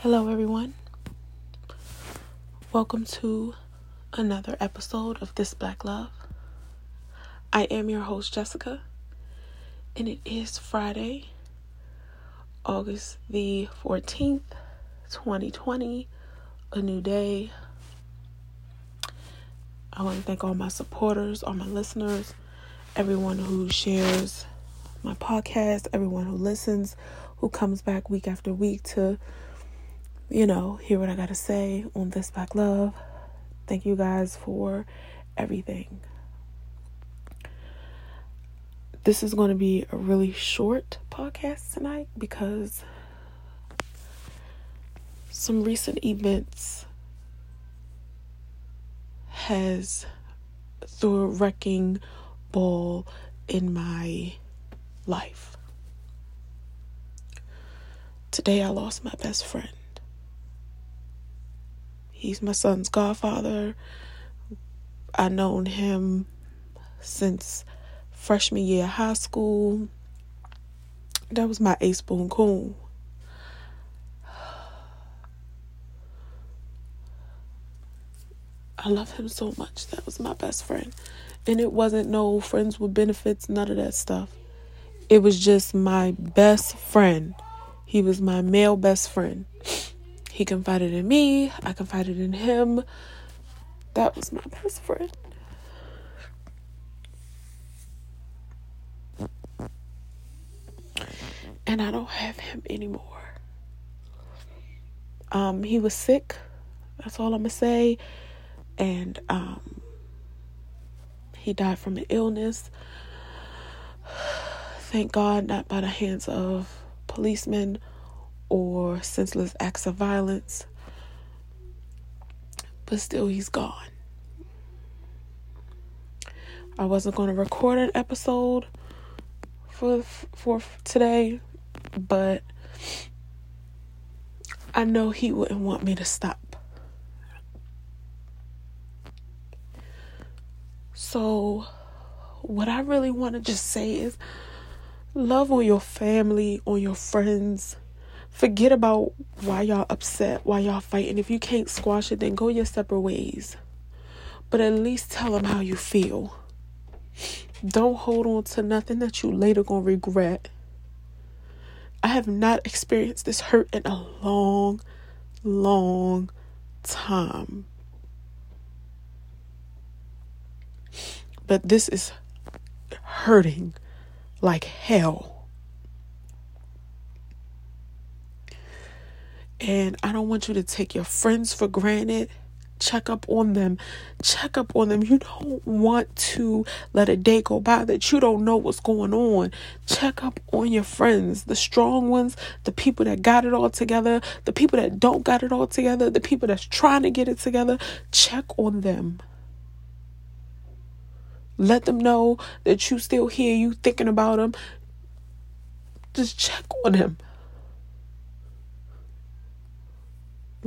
Hello, everyone. Welcome to another episode of This Black Love. I am your host, Jessica, and it is Friday, August the 14th, 2020, a new day. I want to thank all my supporters, all my listeners, everyone who shares my podcast, everyone who listens, who comes back week after week to you know, hear what I got to say on This Black Love. Thank you guys for everything. This is going to be a really short podcast tonight because some recent events has threw a wrecking ball in my life. Today I lost my best friend. He's my son's godfather. I known him since freshman year of high school. That was my ace spoon coon. I love him so much. That was my best friend. And it wasn't no friends with benefits, none of that stuff. It was just my best friend. He was my male best friend. He confided in me, I confided in him. That was my best friend. And I don't have him anymore. Um, he was sick. That's all I'm gonna say. And um, he died from an illness. Thank God, not by the hands of policemen or senseless acts of violence. But still, he's gone. I wasn't going to record an episode for for today, but I know he wouldn't want me to stop. So, what I really want to just say is love on your family, on your friends, Forget about why y'all upset, why y'all fighting. If you can't squash it, then go your separate ways. But at least tell them how you feel. Don't hold on to nothing that you later gonna regret. I have not experienced this hurt in a long, long time. But this is hurting like hell. And I don't want you to take your friends for granted. Check up on them. Check up on them. You don't want to let a day go by that you don't know what's going on. Check up on your friends, the strong ones, the people that got it all together, the people that don't got it all together, the people that's trying to get it together. Check on them. Let them know that you still here, you thinking about them. Just check on them.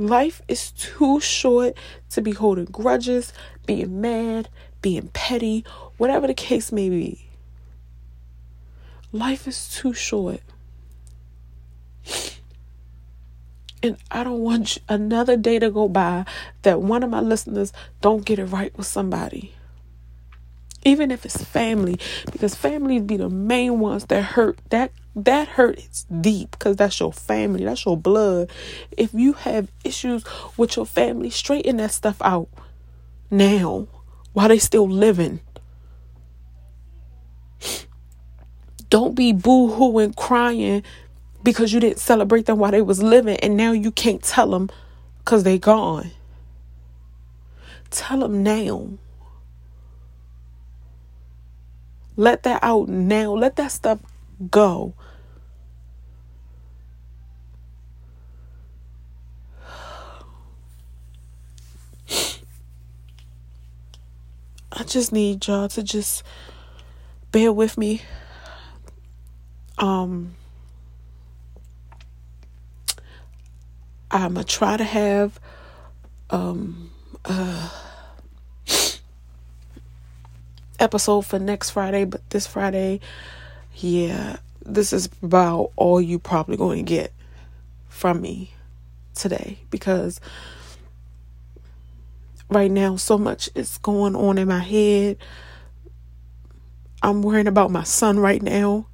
Life is too short to be holding grudges, being mad, being petty, whatever the case may be. Life is too short. And I don't want another day to go by that one of my listeners don't get it right with somebody. Even if it's family, because families be the main ones that hurt. That that hurt is deep because that's your family, that's your blood. If you have issues with your family, straighten that stuff out now while they still living. Don't be boo-hooing crying because you didn't celebrate them while they was living and now you can't tell them because they gone. Tell them now. Let that out now. Let that stuff go. I just need y'all to just bear with me. Um, I'm gonna try to have um uh episode for next Friday, but this Friday, yeah, this is about all you probably going to get from me today because right now so much is going on in my head. I'm worrying about my son right now.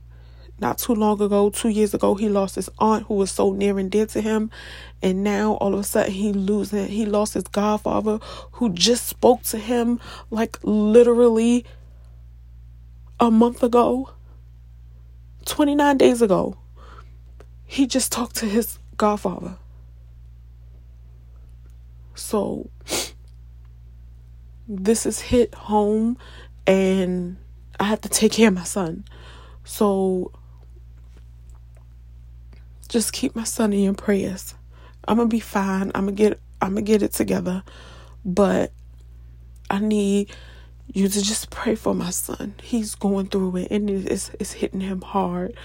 Not too long ago, two years ago, he lost his aunt who was so near and dear to him. And now all of a sudden he losing he lost his godfather who just spoke to him like literally a month ago. 29 days ago. He just talked to his godfather. So this is hit home and I have to take care of my son. So just keep my son in your prayers. I'm gonna be fine. I'm gonna get I'm gonna get it together. But I need you to just pray for my son. He's going through it and it's it's hitting him hard.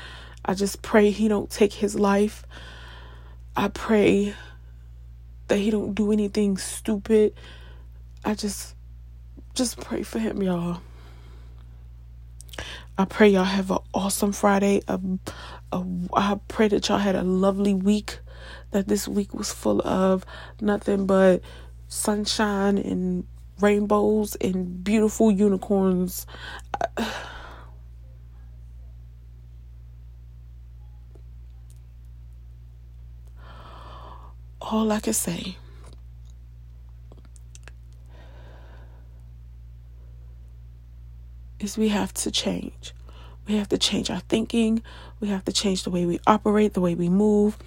I just pray he don't take his life. I pray that he don't do anything stupid. I just just pray for him, y'all. I pray y'all have an awesome Friday. A, a, I pray that y'all had a lovely week. That this week was full of nothing but sunshine and rainbows and beautiful unicorns. All I can say is we have to change. We have to change our thinking. We have to change the way we operate, the way we move.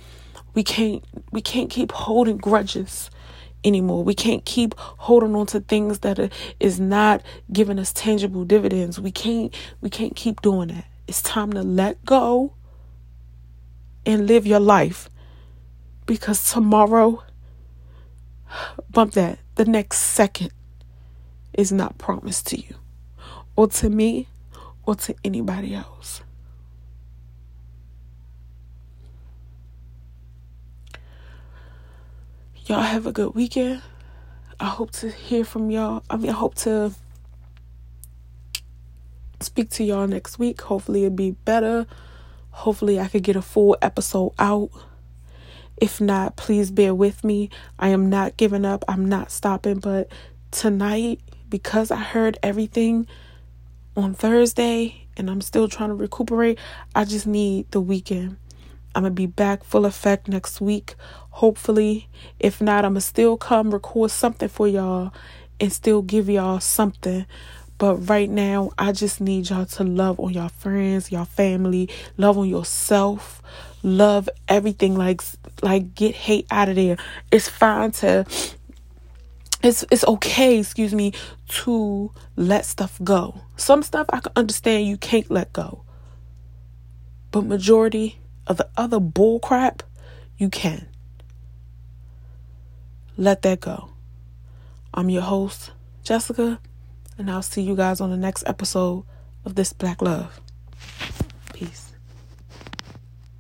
We can't we can't keep holding grudges anymore. We can't keep holding on to things that is not giving us tangible dividends. We can't we can't keep doing that. It's time to let go and live your life because tomorrow bump that the next second is not promised to you or to me or to anybody else. Y'all have a good weekend. I hope to hear from y'all. I mean, I hope to speak to y'all next week. Hopefully, it'll be better. Hopefully, I could get a full episode out. If not, please bear with me. I am not giving up. I'm not stopping. But tonight, because I heard everything on Thursday and I'm still trying to recuperate, I just need the weekend. I'm going to be back full effect next week, hopefully. If not, I'm going to still come record something for y'all and still give y'all something. But right now, I just need y'all to love on y'all friends, y'all family, love on yourself, love everything. Like, like get hate out of there. It's fine to it's it's okay, excuse me, to let stuff go. Some stuff I can understand you can't let go. But majority of the other bull crap, you can. Let that go. I'm your host, Jessica, and I'll see you guys on the next episode of This Black Love.